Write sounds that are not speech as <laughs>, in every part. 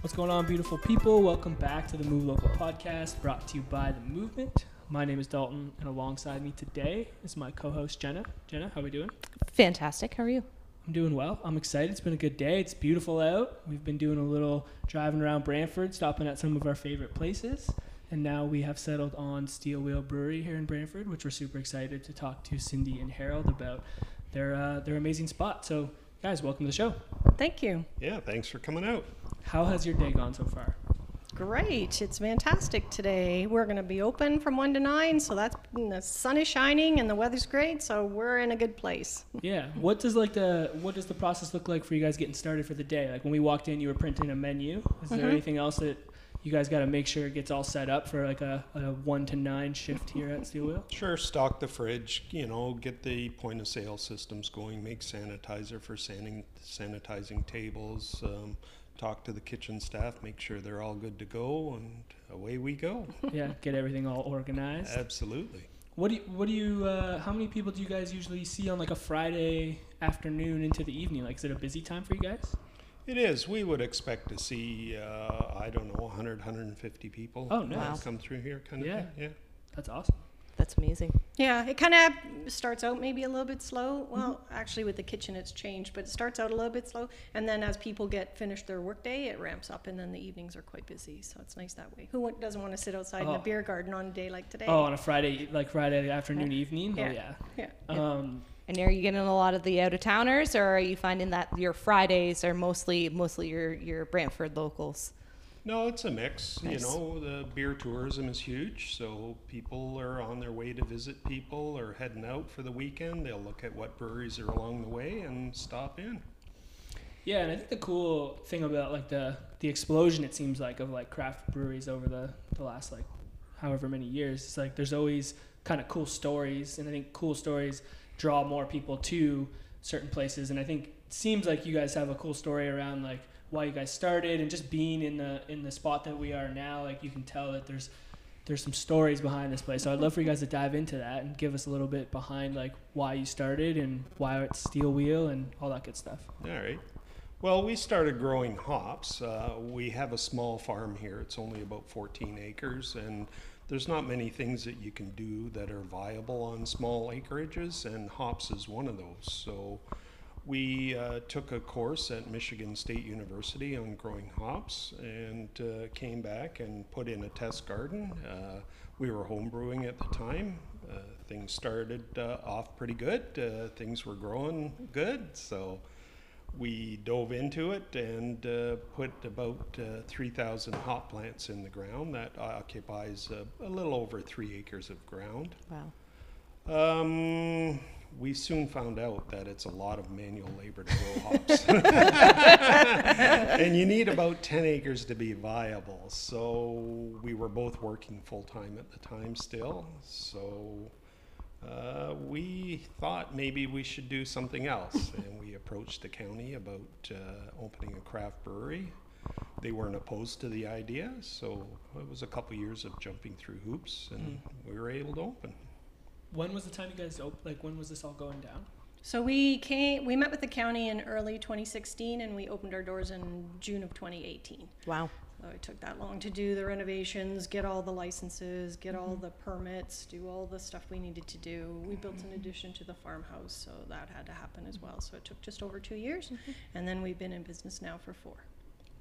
What's going on, beautiful people? Welcome back to the Move Local podcast brought to you by The Movement. My name is Dalton, and alongside me today is my co host, Jenna. Jenna, how are we doing? Fantastic. How are you? I'm doing well. I'm excited. It's been a good day. It's beautiful out. We've been doing a little driving around Brantford, stopping at some of our favorite places. And now we have settled on Steel Wheel Brewery here in Brantford, which we're super excited to talk to Cindy and Harold about their, uh, their amazing spot. So, guys, welcome to the show. Thank you. Yeah, thanks for coming out. How has your day gone so far? Great. It's fantastic today. We're going to be open from 1 to 9, so that's the sun is shining and the weather's great, so we're in a good place. Yeah. What does like the what does the process look like for you guys getting started for the day? Like when we walked in, you were printing a menu. Is there Mhm. anything else that you guys got to make sure it gets all set up for like a, a one to nine shift here at Steel Wheel? Sure, stock the fridge, you know, get the point of sale systems going, make sanitizer for sanning, sanitizing tables, um, talk to the kitchen staff, make sure they're all good to go, and away we go. <laughs> yeah. Get everything all organized. Absolutely. What do you, what do you uh, how many people do you guys usually see on like a Friday afternoon into the evening? Like is it a busy time for you guys? It is. We would expect to see, uh, I don't know, 100, 150 people Oh, nice. come through here, kind of Yeah. thing. Yeah. That's awesome. That's amazing. Yeah, it kind of starts out maybe a little bit slow. Well, actually, with the kitchen, it's changed, but it starts out a little bit slow. And then as people get finished their workday, it ramps up, and then the evenings are quite busy. So it's nice that way. Who doesn't want to sit outside in Oh. a beer garden on a day like today? Oh, on a Friday like Friday afternoon evening. Oh Yeah. yeah. Yeah. Um, And are you getting a lot of the out of towners, or are you finding that your Fridays are mostly mostly your your Brantford locals? No, it's a mix. Nice. You know, the beer tourism is huge, so people are on their way to visit people or heading out for the weekend. They'll look at what breweries are along the way and stop in. Yeah, and I think the cool thing about like the the explosion it seems like of like craft breweries over the the last like however many years, it's like there's always kind of cool stories, and I think cool stories draw more people to certain places, and I think it seems like you guys have a cool story around like why you guys started and just being in the in the spot that we are now. Like you can tell that there's there's some stories behind this place. So I'd love for you guys to dive into that and give us a little bit behind like why you started and why it's Steel Wheel and all that good stuff. All right. Well, we started growing hops. Uh, we have a small farm here. It's only about 14 acres, and there's not many things that you can do that are viable on small acreages, and hops is one of those. So we uh, took a course at Michigan State University on growing hops and uh, came back and put in a test garden. Uh, we were homebrewing at the time. Uh, things started uh, off pretty good. Uh, things were growing good, so we dove into it and uh, put about uh, 3,000 hop plants in the ground. That occupies a little over three acres of ground. Wow. Um, we soon found out that it's a lot of manual labor to grow hops. <laughs> and you need about 10 acres to be viable. So we were both working full time at the time still. So uh, we thought maybe we should do something else. and we approached the county about uh, opening a craft brewery. They weren't opposed to the idea, so it was a couple years of jumping through hoops, and we were able to open. When was the time you guys op- like when was this all going down? So we came, we met with the county in early 2016 and we opened our doors in June of 2018. Wow. So it took that long to do the renovations, get all the licenses, get all mm-hmm. the permits, do all the stuff we needed to do. We built an mm-hmm. addition to the farmhouse, so that had to happen as mm-hmm. well. So it took just over two years, and then we've been in business now for four.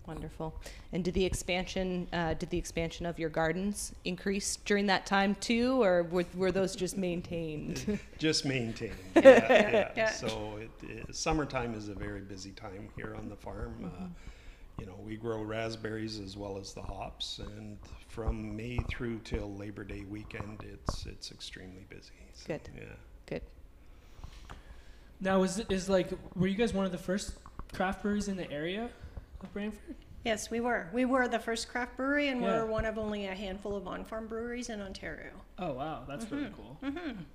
Wonderful. And did the expansion uh, did the expansion of your gardens increase during that time too, or were, were those just maintained? <laughs> just maintained. <laughs> Yeah, yeah. Yeah. So it, it, summertime is a very busy time here on the farm. Uh, you know, we grow raspberries as well as the hops, and from May through till Labor Day weekend, it's it's extremely busy. So, Good. Yeah. Good. Now is is like were you guys one of the first craft breweries in the area of Brantford? Yes, we were. We were the first craft brewery, and Yeah. we're one of only a handful of on-farm breweries in Ontario. Oh wow, that's really cool.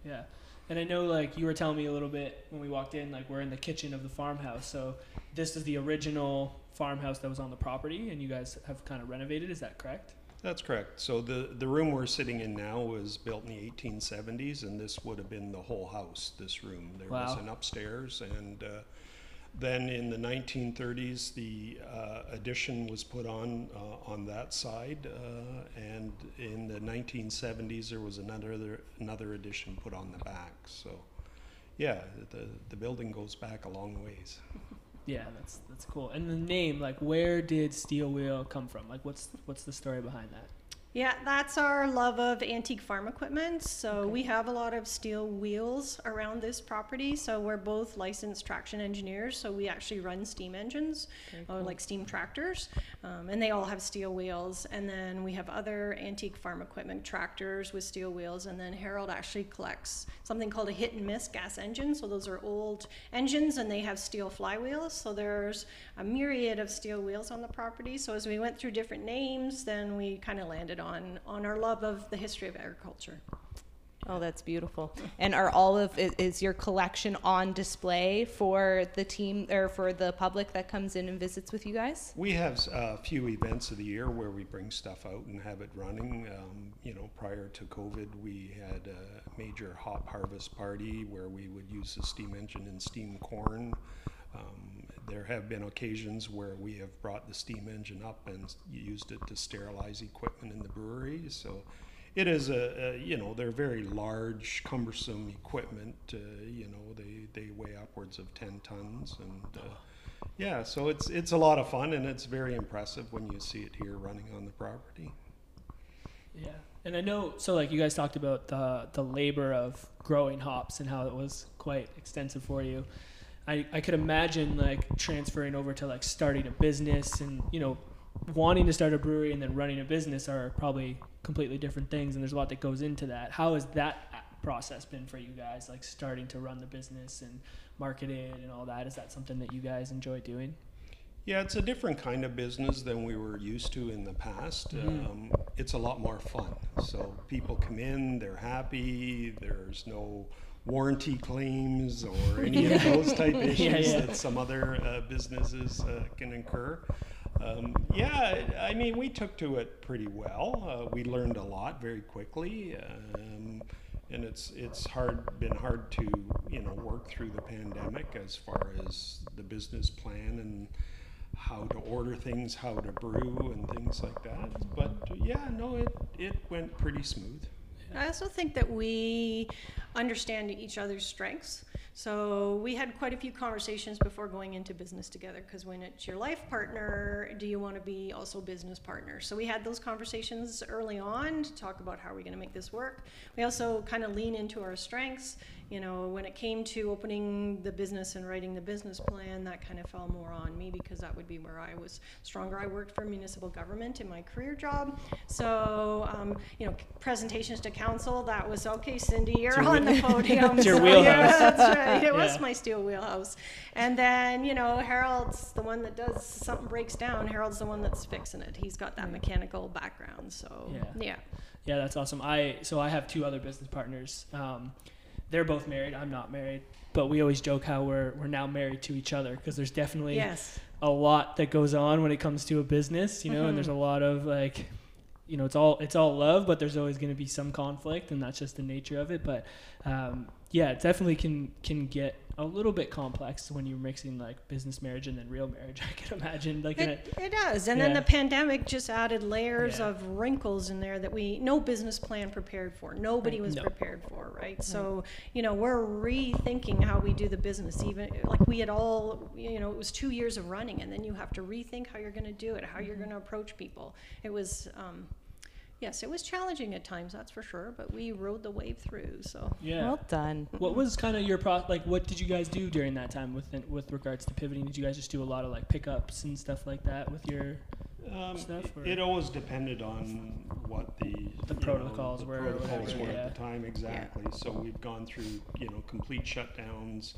Yeah, and I know like you were telling me a little bit when we walked in, like we're in the kitchen of the farmhouse. So this is the original farmhouse that was on the property, and you guys have kind of renovated. Is that correct? That's correct. So the, the room we're sitting in now was built in the 1870s, and this would have been the whole house, this room. There was Wow. an upstairs, and uh, then in the 1930s, the uh, addition was put on uh, on that side, uh, and in the 1970s, there was another another addition put on the back. So, yeah, the the building goes back a long ways. <laughs> Yeah, that's that's cool. And the name, like, where did Steel Wheel come from? Like, what's what's the story behind that? Yeah, that's our love of antique farm equipment. So we have a lot of steel wheels around this property. So we're both licensed traction engineers. So we actually run steam engines, or like steam tractors, um, and they all have steel wheels. And then we have other antique farm equipment, tractors with steel wheels. And then Harold actually collects something called a hit and miss gas engine. So those are old engines, and they have steel flywheels. So there's a myriad of steel wheels on the property. So as we went through different names, then we kind of landed on on our love of the history of agriculture. Oh, that's beautiful. And are all of i- is your collection on display for the team or for the public that comes in and visits with you guys? We have a few events of the year where we bring stuff out and have it running. Um, you know, prior to COVID, we had a major hop harvest party where we would use the steam engine and steam corn. Um, there have been occasions where we have brought the steam engine up and used it to sterilize equipment in the brewery. So it is a, a you know they're very large, cumbersome equipment. Uh, you know they they weigh upwards of ten tons and. Uh, yeah, so it's it's a lot of fun and it's very impressive when you see it here running on the property. Yeah, and I know. So, like, you guys talked about the the labor of growing hops and how it was quite extensive for you. I I could imagine like transferring over to like starting a business and you know wanting to start a brewery and then running a business are probably completely different things, and there's a lot that goes into that. How has that process been for you guys? Like starting to run the business and market it and all that. Is that something that you guys enjoy doing? Yeah, it's a different kind of business than we were used to in the past. Mhm. Um, it's a lot more fun. So people come in, they're happy. There's no warranty claims or <laughs> any of those type issues Yeah, yeah. that some other uh, businesses uh, can incur. Um, yeah, I mean, we took to it pretty well. Uh, we learned a lot very quickly. Um, and it's it's hard been hard to you know work through the pandemic as far as the business plan and how to order things, how to brew, and things like that. But yeah, no, it it went pretty smooth. I also think that we understand each other's strengths. So we had quite a few conversations before going into business together because when it's your life partner, do you want to be also business partner? So we had those conversations early on to talk about how are we going to make this work. We also kind of lean into our strengths. You know, when it came to opening the business and writing the business plan, that kind of fell more on me because that would be where I was stronger. I worked for municipal government in my career job. So, um, you know, presentations to council, that was okay, Cindy, you're on the podium. It's your wheelhouse. <laughs> Yeah, that's <laughs> right. It was my steel wheelhouse. And then, you know, Harold's the one that does something breaks down. Harold's the one that's fixing it. He's got that mechanical background. So, Yeah. yeah. Yeah, that's awesome. I so I have two other business partners. Um, they're both married. I'm not married, but we always joke how we're we're now married to each other because there's definitely Yes. a lot that goes on when it comes to a business, you know, and there's a lot of like, you know, it's all it's all love, but there's always going to be some conflict, and that's just the nature of it. But um, yeah, it definitely can can get a little bit complex when you're mixing like business marriage and then real marriage. <laughs> I can imagine like in a, It, it does. And then the pandemic just added layers Yeah. of wrinkles in there that we, no business plan prepared for. Nobody was No. prepared for, right? So, you know, we're rethinking how we do the business. Even like we had all, you know, it was two years of running, and then you have to rethink how you're going to do it, how Mm-hmm. you're going to approach people. It was, um, yes, it was challenging at times, that's for sure, but we rode the wave through. So, yeah. Well done. What was kind of your pro? Like, what did you guys do during that time with with regards to pivoting? Did you guys just do a lot of like pickups and stuff like that with your? Um, Stuff, or- it always depended on what the The you protocols the were protocols whatever, were yeah. at the time exactly. So we've gone through you know complete shutdowns.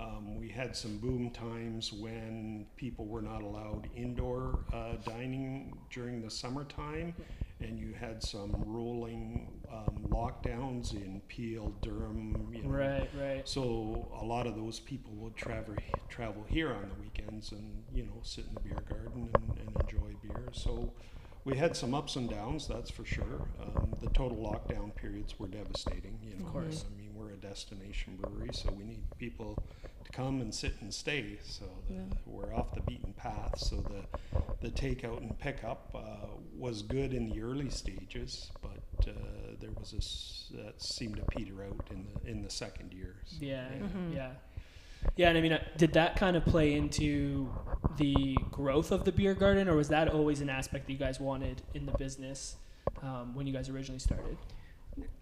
Um, we had some boom times when people were not allowed indoor uh, dining during the summertime, and you had some rolling um, lockdowns in Peel, Durham. You know, Right, right. so a lot of those people would travel travel here on the weekends and you know sit in the beer garden and, and enjoy beer. So we had some ups and downs, that's for sure. Um, the total lockdown periods were devastating. You know, Of course. I mean we're a destination brewery, so we need people to come and sit and stay. So the, we're off the beaten path. So the the takeout and pickup uh, was good in the early stages, but uh, there was this that seemed to peter out in the in the second year. So, Yeah, Mhm. yeah, yeah. And I mean, uh, did that kind of play into the growth of the beer garden, or was that always an aspect that you guys wanted in the business um, when you guys originally started?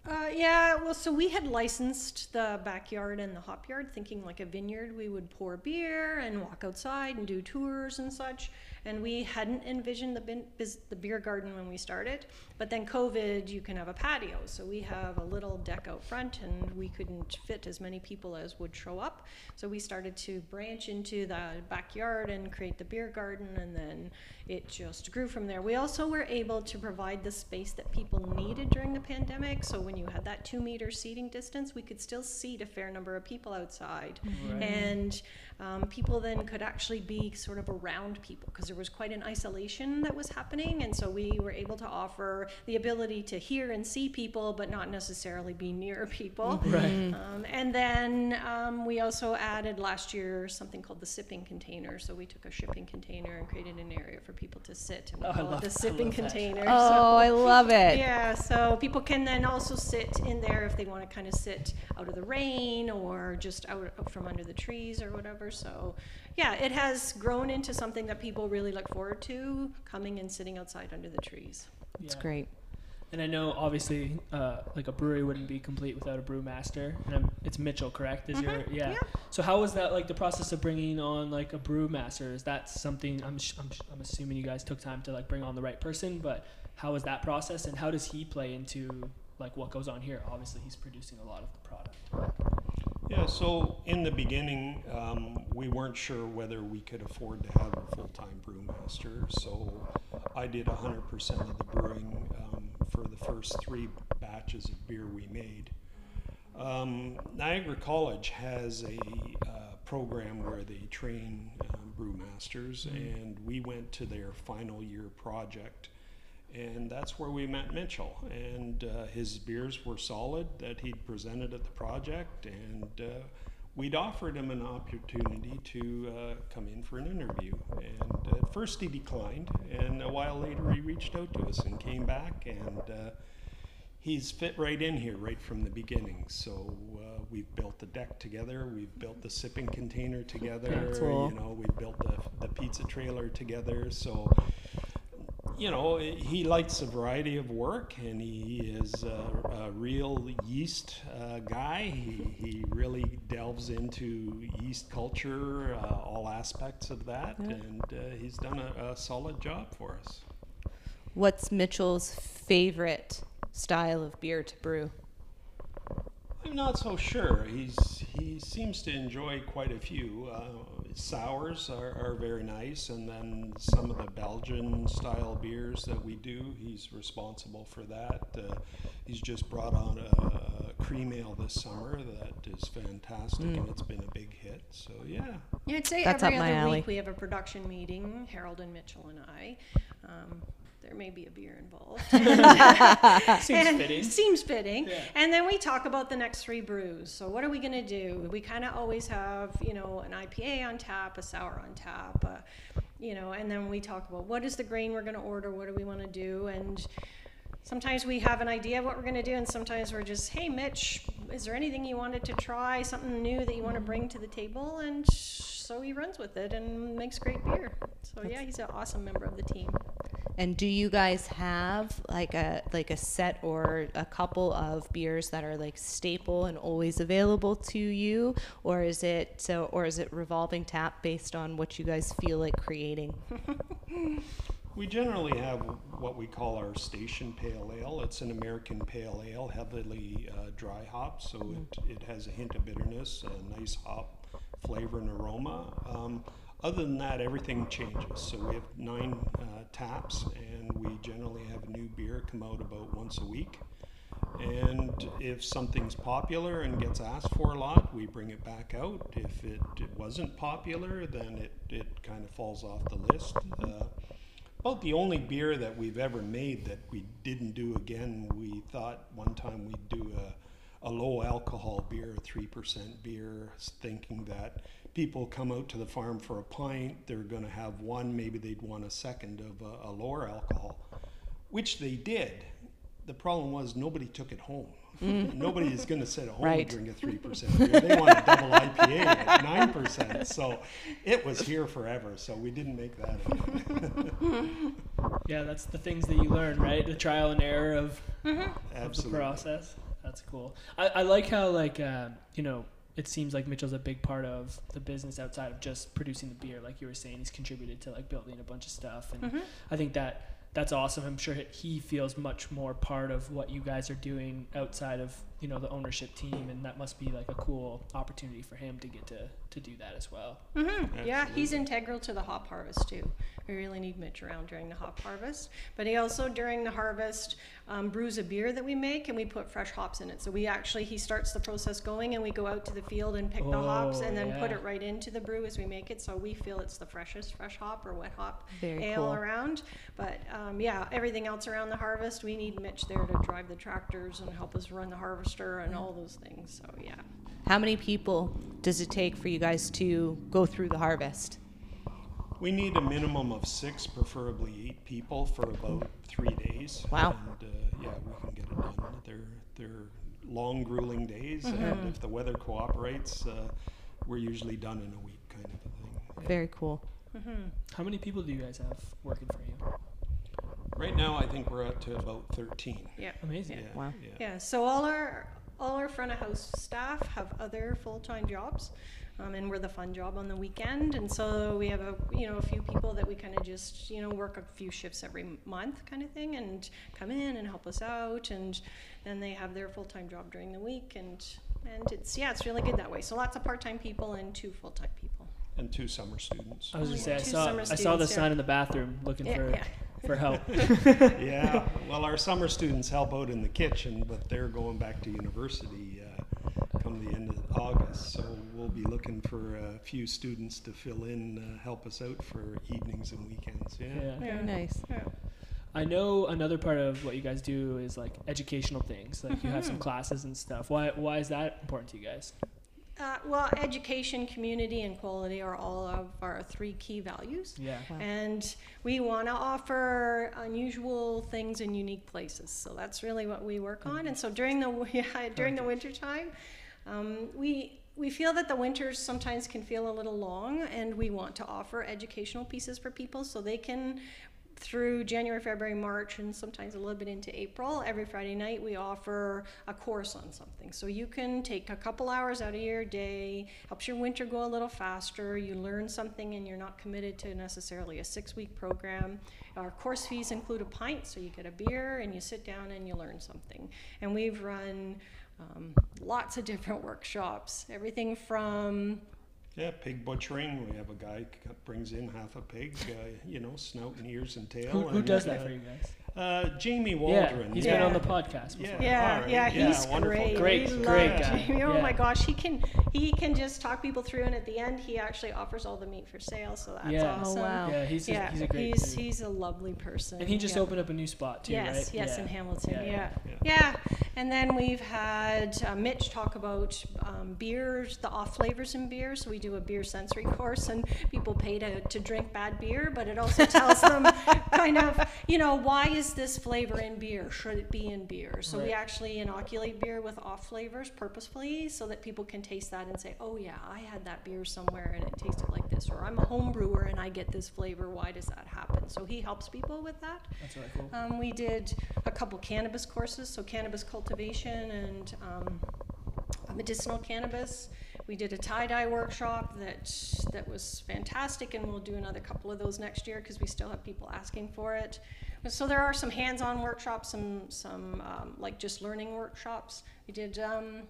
Uh, yeah, well, so we had licensed the backyard and the hop yard, thinking like a vineyard. We would pour beer and walk outside and do tours and such. And we hadn't envisioned the, bin, the beer garden when we started. But then COVID, you can have a patio. So we have a little deck out front, and we couldn't fit as many people as would show up. So we started to branch into the backyard and create the beer garden, and then it just grew from there. We also were able to provide the space that people needed during the pandemic. So when you had that two meter seating distance, we could still seat a fair number of people outside. Right. And um, people then could actually be sort of around people because there was quite an isolation that was happening. And so we were able to offer the ability to hear and see people, but not necessarily be near <laughs> people. Right. Um, and then um, we also added last year something called the sipping container. So we took a shipping container and created an area for people to sit, and we Oh, I call love- it I the sipping love that. container. Oh, So- I love it. yeah, so people can then also sit in there if they want to kind of sit out of the rain or just out out from under the trees or whatever. So, yeah, it has grown into something that people really look forward to coming and sitting outside under the trees. It's Yeah. great. And I know obviously, uh, like a brewery wouldn't be complete without a brewmaster. And I'm, it's Mitchell, correct? Is your Mhm, yeah. yeah. So how was that like the process of bringing on like a brewmaster? Is that something I'm, sh- I'm sh- I'm assuming you guys took time to like bring on the right person, but how was that process and how does he play into like what goes on here? Obviously, he's producing a lot of the product. Yeah, so in the beginning, um, we weren't sure whether we could afford to have a full-time brewmaster, so I did 100% of the brewing for the first three batches of beer we made. Um, Niagara College has a uh, program where they train um, brewmasters, and we went to their final year project and that's where we met Mitchell. And uh, his beers were solid that he'd presented at the project, and uh, we'd offered him an opportunity to uh, come in for an interview. And at first he declined, and a while later he reached out to us and came back, and uh, he's fit right in here right from the beginning. So uh, we've built the deck together. We've built the sipping container together. Cool. You know, we built the, the pizza trailer together. So you know, he likes a variety of work, and he is a, a real yeast uh, guy. He, he really delves into yeast culture, uh, all aspects of that, and uh, he's done a, a solid job for us. What's Mitchell's favorite style of beer to brew? I'm not so sure. He's he seems to enjoy quite a few. Uh, sours are, are very nice, and then some of the Belgian style beers that we do, he's responsible for that. Uh, he's just brought on a, a cream ale this summer that is fantastic, and it's been a big hit. So yeah, Yeah, I'd say That's every up my other alley. week we have a production meeting, Harold and Mitchell and I. Um, there may be a beer involved. <laughs> <laughs> Seems And- fitting. Seems fitting. Yeah. And then we talk about the next three brews. So what are we going to do? We kind of always have, you know, an IPA on tap, a sour on tap, uh, you know, and then we talk about what is the grain we're going to order, what do we want to do, and sometimes we have an idea of what we're going to do, and sometimes we're just, hey, Mitch, is there anything you wanted to try, something new that you want to bring to the table? And so he runs with it and makes great beer. So yeah, he's an awesome member of the team. And do you guys have like a like a set or a couple of beers that are like staple and always available to you, or is it so, or is it revolving tap based on what you guys feel like creating? <laughs> We generally have what we call our station pale ale. It's an American pale ale, heavily uh, dry hop, so it, it has a hint of bitterness, a nice hop flavor and aroma. Um, other than that, everything changes. So we have nine uh, taps, and we generally have a new beer come out about once a week. And if something's popular and gets asked for a lot, we bring it back out. If it, it wasn't popular, then it, it kind of falls off the list. Uh, about the only beer that we've ever made that we didn't do again, we thought one time we'd do a, a low alcohol beer, a 3% beer, thinking that people come out to the farm for a pint, they're going to have one, maybe they'd want a second of a, a lower alcohol, which they did. The problem was nobody took it home. <laughs> Nobody is going to sit at home Right. and drink a 3% beer. They want a double IPA at <laughs> 9%. So it was here forever. So we didn't make that. <laughs> Yeah, that's the things that you learn, right? The trial and error of, of the process. That's cool. I, I like how like uh, you know it seems like Mitchell's a big part of the business outside of just producing the beer. Like you were saying, he's contributed to like building a bunch of stuff, and mm-hmm. I think that that's awesome. I'm sure he feels much more part of what you guys are doing outside of you know the ownership team, and that must be like a cool opportunity for him to get to to do that as well. Mm-hmm. Yeah, he's integral to the hop harvest too. We really need Mitch around during the hop harvest. But he also, during the harvest, um, brews a beer that we make and we put fresh hops in it. So we actually, he starts the process going and we go out to the field and pick the hops Oh, and then put it right into the brew as we make it. So we feel it's the freshest fresh hop or wet hop Very ale cool. around. But um, yeah, everything else around the harvest, we need Mitch there to drive the tractors and help us run the harvester and all those things. So yeah. How many people does it take for you guys to go through the harvest? We need a minimum of six, preferably eight people for about three days. Wow. And uh, yeah, we can get it done. They're, they're long, grueling days, and if the weather cooperates, uh, we're usually done in a week, kind of a thing. Very cool. How many people do you guys have working for you? Right now, I think we're up to about 13. Yeah. Amazing. Yeah, Wow. yeah. Yeah, so all our all our front of house staff have other full time jobs, um, and we're the fun job on the weekend. And so we have a you know a few people that we kind of just you know work a few shifts every m- month kind of thing, and come in and help us out, and then they have their full time job during the week, and and it's yeah it's really good that way. So lots of part time people and two full time people. And two summer students. I was Oh, just yeah. saying, I Two saw, summer I saw the students, yeah. sign in the bathroom looking Yeah, for yeah. For help. <laughs> yeah, well, our summer students help out in the kitchen, but they're going back to university uh, come the end of August. So we'll be looking for a few students to fill in, uh, help us out for evenings and weekends. Yeah. yeah. Very nice. Yeah. I know another part of what you guys do is like educational things. Like you have some classes and stuff. Why why is that important to you guys? Uh, well, education, community, and quality are all of our three key values. Yeah. Wow. And we want to offer unusual things in unique places. So that's really what we work on. And so during the <laughs> yeah, during the winter time, um, we we feel that the winters sometimes can feel a little long, and we want to offer educational pieces for people so they can. Through January, February, March, and sometimes a little bit into April, every Friday night we offer a course on something. So you can take a couple hours out of your day, helps your winter go a little faster. You learn something, and you're not committed to necessarily a six-week program. Our course fees include a pint, so you get a beer and you sit down and you learn something. And we've run um, lots of <laughs> different workshops, everything from Yeah, pig butchering. We have a guy brings in half a pig, uh, you know, snout and ears and tail. Who, who and, does that uh, for you guys? Uh, Jamie Yeah, Waldron. he's Yeah. been on the podcast before. Yeah. yeah, alright. yeah, Yeah, he's wonderful great. guy. Great, we great love guy. Jamie. Oh Yeah. my gosh, he can he can just talk people through, and at the end, he actually offers all the meat for sale. So that's Yeah. Oh, awesome. wow. Yeah, he's, Yeah, a, he's a great he's, dude. he's a lovely person. and he just yeah. opened up a new spot too, yes, right? yes, yeah. in Hamilton. Yeah, Yeah, yeah. yeah. And then we've had uh, Mitch talk about um, beers, the off flavors in beer. So we do a beer sensory course, and people pay to, to drink bad beer, but it also tells them <laughs> kind of, you know, why is this flavor in beer? Should it be in beer? So we actually inoculate beer with off flavors purposefully so that people can taste that and say, oh, yeah, I had that beer somewhere and it tasted like this. Or I'm a home brewer and I get this flavor. Why does that happen? So he helps people with that. That's really cool. Um, we did a couple cannabis courses, so cannabis cultivation and um, medicinal cannabis. We did a tie dye workshop that that was fantastic, and we'll do another couple of those next year because we still have people asking for it. So there are some hands-on workshops, some some um, like just learning workshops. We did. Um,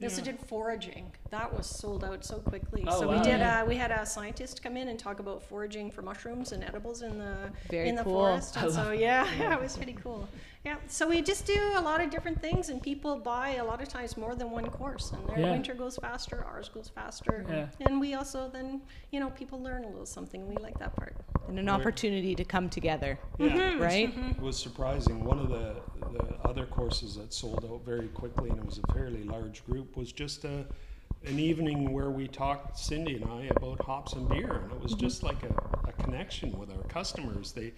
we also did foraging. That was sold out so quickly. Oh, so wow. we did. Uh, we had a scientist come in and talk about foraging for mushrooms and edibles in the Very in the cool. forest. And so yeah, <laughs> yeah, it was pretty cool. Yeah, so we just do a lot of different things, and people buy a lot of times more than one course, and their Yeah. winter goes faster, ours goes faster, Yeah. and we also then you know people learn a little something. We like that part. And an We're- opportunity to come together, Yeah. Mm-hmm. right? Mm-hmm. It was surprising. One of the, the other courses that sold out very quickly, and it was a fairly large group, was just a, an evening where we talked, Cindy and I, about hops and beer. And it was mm-hmm. just like a, a connection with our customers. They,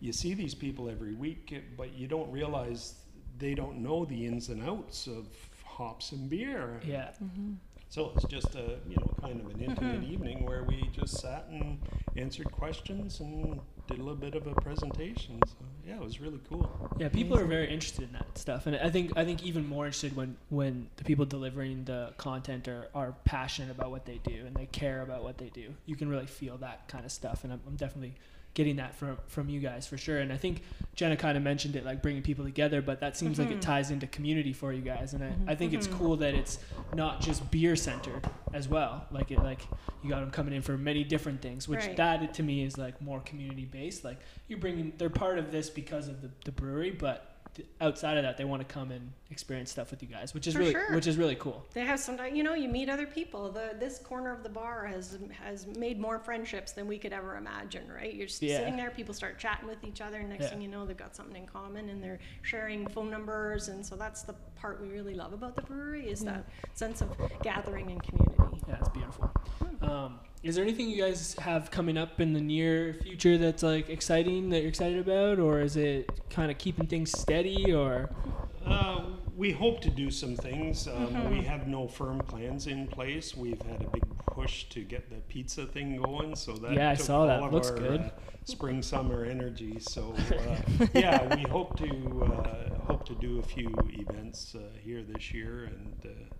you see these people every week, but you don't realize they don't know the ins and outs of hops and beer. Yeah. Mm-hmm. So it was just a, you know, kind of an intimate mm-hmm. evening where we just sat and answered questions and did a little bit of a presentation. So yeah, it was really cool. Yeah, people are very interested in that stuff, and I think I think even more interested when when the people delivering the content are, are passionate about what they do and they care about what they do. You can really feel that kind of stuff, and I'm, I'm definitely getting that from from you guys for sure. And I think Jenna kind of mentioned it, like bringing people together, but that seems like it mm-hmm. ties into community for you guys, and I, mm-hmm. I think it's mm-hmm. cool that it's not just beer centered as well. Like it, like you got them coming in for many different things, which Right. that to me is like more community based. Like you're bringing, they're part of this because of the, the brewery, but outside of that, they want to come and experience stuff with you guys, which is For really, sure. which is really cool. They have some, you know, you meet other people. The this corner of the bar has has made more friendships than we could ever imagine. Right? You're just Yeah. sitting there, people start chatting with each other. and Next Yeah. thing you know, they've got something in common, and they're sharing phone numbers. And so that's the part we really love about the brewery is that sense of gathering and community. Yeah, it's beautiful. Um, is there anything you guys have coming up in the near future that's like exciting that you're excited about, or is it kind of keeping things steady, or Uh, we hope to do some things. Um, We have no firm plans in place. We've had a big push to get the pizza thing going, so that Yeah, I saw that. Looks our, good. Uh, spring summer energy. So uh, <laughs> yeah, we hope to uh, hope to do a few events uh, here this year, and uh,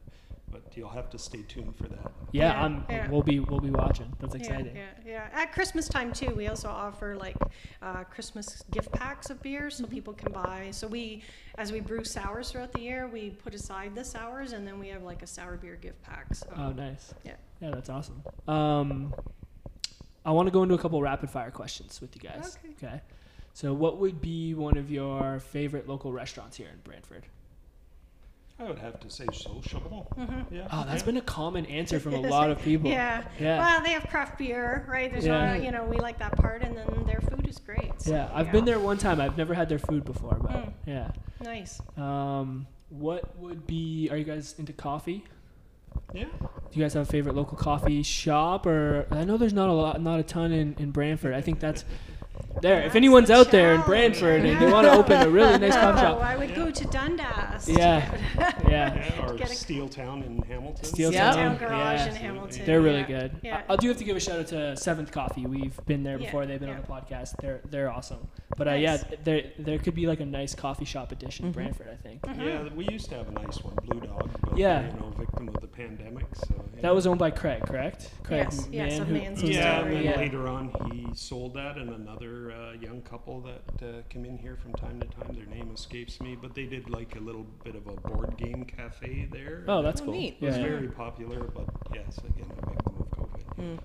but you'll have to stay tuned for that. yeah, Yeah, I'm yeah. we'll be we'll be watching. That's exciting. Yeah, yeah, yeah. At Christmas time too, we also offer like uh, Christmas gift packs of beer, so people can buy. So we, as we brew sours throughout the year, we put aside the sours, and then we have like a sour beer gift pack. So Oh, nice. Yeah. Yeah, that's awesome. Um, I want to go into a couple rapid fire questions with you guys. Okay. So, what would be one of your favorite local restaurants here in Brantford? I would have to say sociable. Yeah. Oh, that's yeah. been a common answer from a lot of <laughs> people. yeah. Yeah. Well, they have craft beer, right? There's Yeah. not, you know, we like that part, and then their food is great. So, Yeah, I've been there one time. I've never had their food before, but Mm. yeah. Nice. Um, what would be? Are you guys into coffee? Yeah. Do you guys have a favorite local coffee shop, or I know there's not a lot, not a ton in, in Brantford. I think that's there. if anyone's out there in challenge. Brantford and they want to open a really nice coffee No, shop, <laughs> I would go to Dundas. Yeah. <laughs> yeah, Yeah, or Steel Town in Hamilton. Steel Yeah. Town, Town Garage yeah. in Hamilton. they're really yeah. good. Yeah. I, I do have to give a shout out to Seventh Coffee. We've been there Yeah, before. They've been yeah. on the podcast. They're they're awesome. But uh, yeah, there there could be like a nice coffee shop edition in Mhm. Brantford. I think Mm-hmm. Yeah, we used to have a nice one, Blue Dog. But, Yeah. You know, victim of the pandemic. So yeah. that was owned by Craig, correct? Craig Yes, yes, Mann, of who- Mann's Yeah, the- and then yeah. later on he sold that, and another uh, young couple that uh, come in here from time to time. Their name escapes me, but they did like a little bit of a board game cafe there. Oh, that's Oh, cool. neat. It was Yeah, yeah. very popular, but yes, again, a victim of COVID. Mm.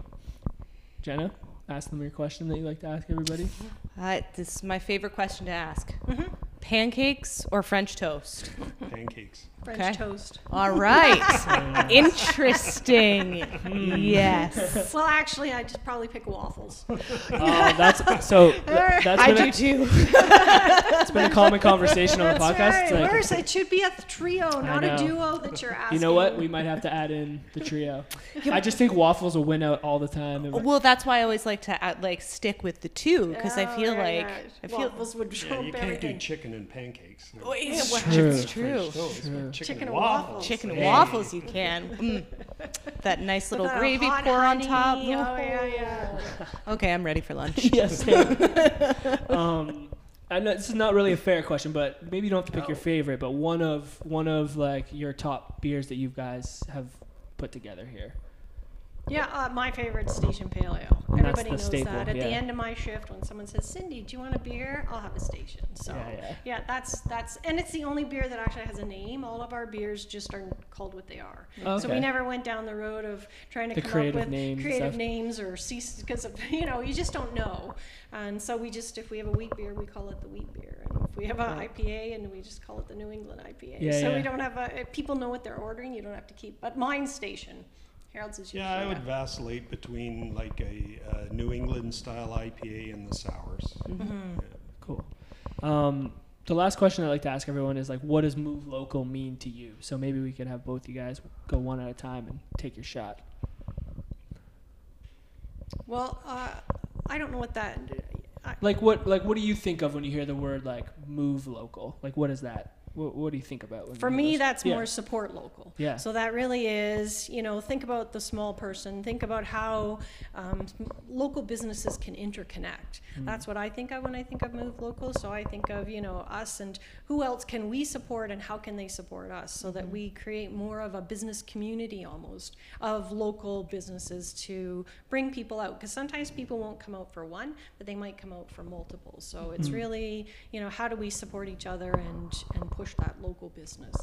Jenna, ask them your question that you like to ask everybody. Uh, this is my favorite question to ask. Mhm. Pancakes or French toast? Pancakes. French Okay. toast. All right. <laughs> <laughs> Interesting. Yes. <laughs> Well, actually, I just probably pick waffles. Oh, that's so. th- That's I been a, do too. it's been a common conversation on the That's podcast. right. Like, Where's it should be a trio, not a duo that you're asking. you know what? We might have to add in the trio. I just think waffles will win out all the time. And- Well, that's why I always like to uh, like stick with the two because I Oh, feel like right. I feel. waffles would Yeah, trump you can't do chicken and pancakes. <laughs> Oh, yeah, It's well, true. It's true. French toast, but True. Chicken, Chicken and and waffles. waffles. Chicken and Hey. waffles, you <laughs> can. Mm. That nice little With that gravy hot pour on top. Oh, yeah, yeah. Okay, I'm ready for lunch. <laughs> yes. um, I know this is not really a fair question, but maybe you don't have to pick your favorite. But one of one of like your top beers that you guys have put together here. Yeah, uh, my favorite station pale ale. And that's Everybody the knows staple, that. At yeah. the end of my shift, when someone says, "Cindy, do you want a beer?" I'll have a station. So Yeah, yeah. that's that's and it's the only beer that actually has a name. All of our beers just are called what they are. So Okay. we never went down the road of trying to The come creative up with names creative stuff. names or cease because of <laughs> you know you just don't know. And so we just if we have a wheat beer, we call it the wheat beer. And if we have a IPA, and we just call it the New England IPA. Yeah, so yeah. we don't have a people know what they're ordering. You don't have to keep. But mine station. Harold's is Yeah, I would a- vacillate between like a, uh New England style IPA and the sours. Mm-hmm. Yeah. Cool. Um, the last question I'd like to ask everyone is like, what does move local mean to you? So maybe we could have both you guys go one at a time and take your shot. Well, uh, I don't know what that. I, Like what like what do you think of when you hear the word like move local? Like what is that? What, what do you think about? When for me, that's Yeah. more support local. Yeah. So that really is, you know, think about the small person. Think about how um, local businesses can interconnect. Mm. That's what I think of when I think of move local. So I think of, you know, us and who else can we support and how can they support us so Mm-hmm. that we create more of a business community almost of local businesses to bring people out. Because sometimes people won't come out for one, but they might come out for multiple. So it's Mm. really, you know, how do we support each other and, and push that local business?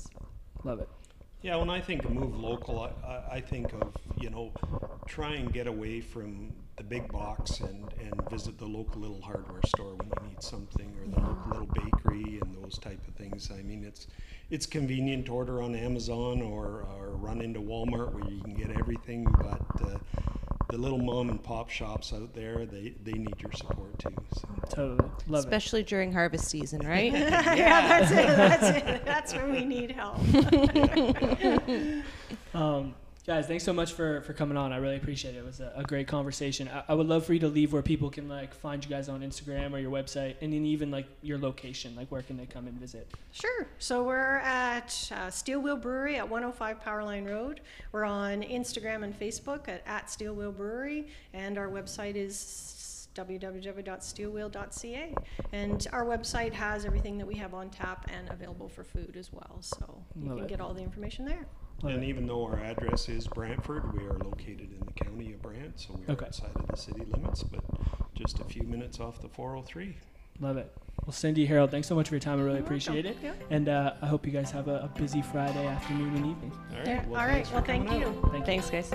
Love it. Yeah, when I think of move local, I, I, I think of, you know, try and get away from the big box and, and visit the local little hardware store when you need something or the local little bakery and those type of things. I mean, it's, it's convenient to order on Amazon or, or run into Walmart where you can get everything, but uh, the little mom and pop shops out there, they, they need your support too. So. Totally. Love Especially during harvest season, right? <laughs> yeah, <laughs> that's it. That's it. That's when we need help. <laughs> Um, guys, thanks so much for, for coming on. I really appreciate it. It was a, a great conversation. I, I would love for you to leave where people can like find you guys on Instagram or your website and then even like your location. Like where can they come and visit? Sure. So we're at uh, Steel Wheel Brewery at 105 Powerline Road. We're on Instagram and Facebook at, at Steel Wheel Brewery, and our website is www.steelwheel.ca. And our website has everything that we have on tap and available for food as well. So you Love can it. get all the information there. Love And it. even though our address is Brantford, we are located in the county of Brant, so we are Okay. outside of the city limits, but just a few minutes off the 403. Love it. Well, Cindy, Harold, thanks so much for your time. I really You're appreciate it. welcome. And uh, I hope you guys have a, a busy Friday afternoon and evening. All right. Well, All right. Well, thank you. Thank you. Thanks, guys.